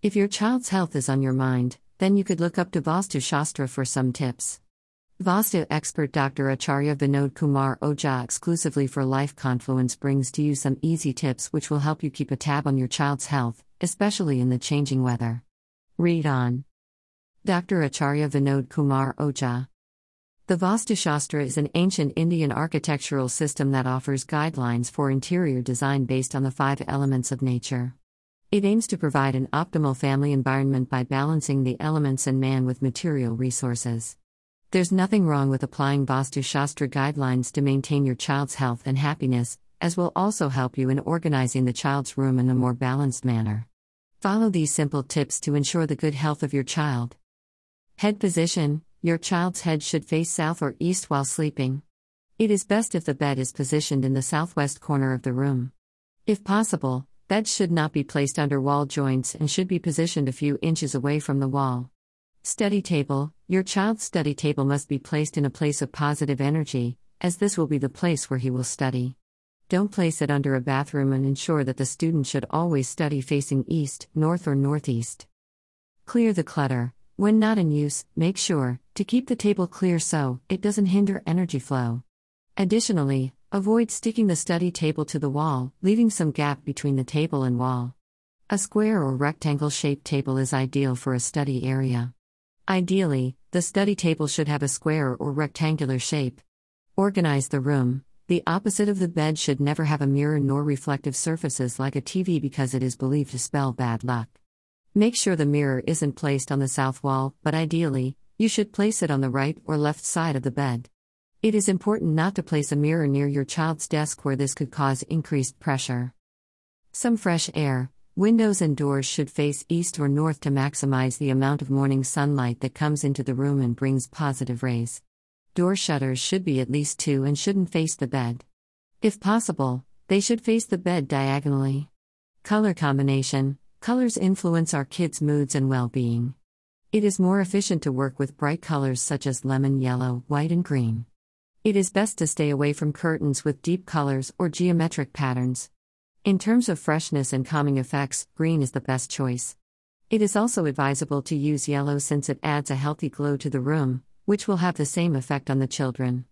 If your child's health is on your mind, then you could look up to Vastu Shastra for some tips. Vastu expert Dr. Acharya Vinod Kumar Ojha exclusively for Life Confluence brings to you some easy tips which will help you keep a tab on your child's health, especially in the changing weather. Read on. Dr. Acharya Vinod Kumar Ojha. The Vastu Shastra is an ancient Indian architectural system that offers guidelines for interior design based on the five elements of nature. It aims to provide an optimal family environment by balancing the elements and man with material resources. There's nothing wrong with applying Vastu Shastra guidelines to maintain your child's health and happiness, as will also help you in organizing the child's room in a more balanced manner. Follow these simple tips to ensure the good health of your child. Head position Your child's head should face south or east while sleeping. It is best if the bed is positioned in the southwest corner of the room. If possible, Beds should not be placed under wall joints and should be positioned a few inches away from the wall. Study table Your child's study table must be placed in a place of positive energy, as this will be the place where he will study. Don't place it under a bathroom and ensure that the student should always study facing east, north, or northeast. Clear the clutter. When not in use, make sure to keep the table clear so it doesn't hinder energy flow. Additionally, Avoid sticking the study table to the wall, leaving some gap between the table and wall. A square or rectangle shaped table is ideal for a study area. Ideally, the study table should have a square or rectangular shape. Organize the room. The opposite of the bed should never have a mirror nor reflective surfaces like a TV because it is believed to spell bad luck. Make sure the mirror isn't placed on the south wall, but ideally, you should place it on the right or left side of the bed. It is important not to place a mirror near your child's desk where this could cause increased pressure. Some fresh air. Windows and doors should face east or north to maximize the amount of morning sunlight that comes into the room and brings positive rays. Door shutters should be at least two and shouldn't face the bed. If possible, they should face the bed diagonally. Color combination Colors influence our kids' moods and well being. It is more efficient to work with bright colors such as lemon yellow, white, and green. It is best to stay away from curtains with deep colors or geometric patterns. In terms of freshness and calming effects, green is the best choice. It is also advisable to use yellow since it adds a healthy glow to the room, which will have the same effect on the children.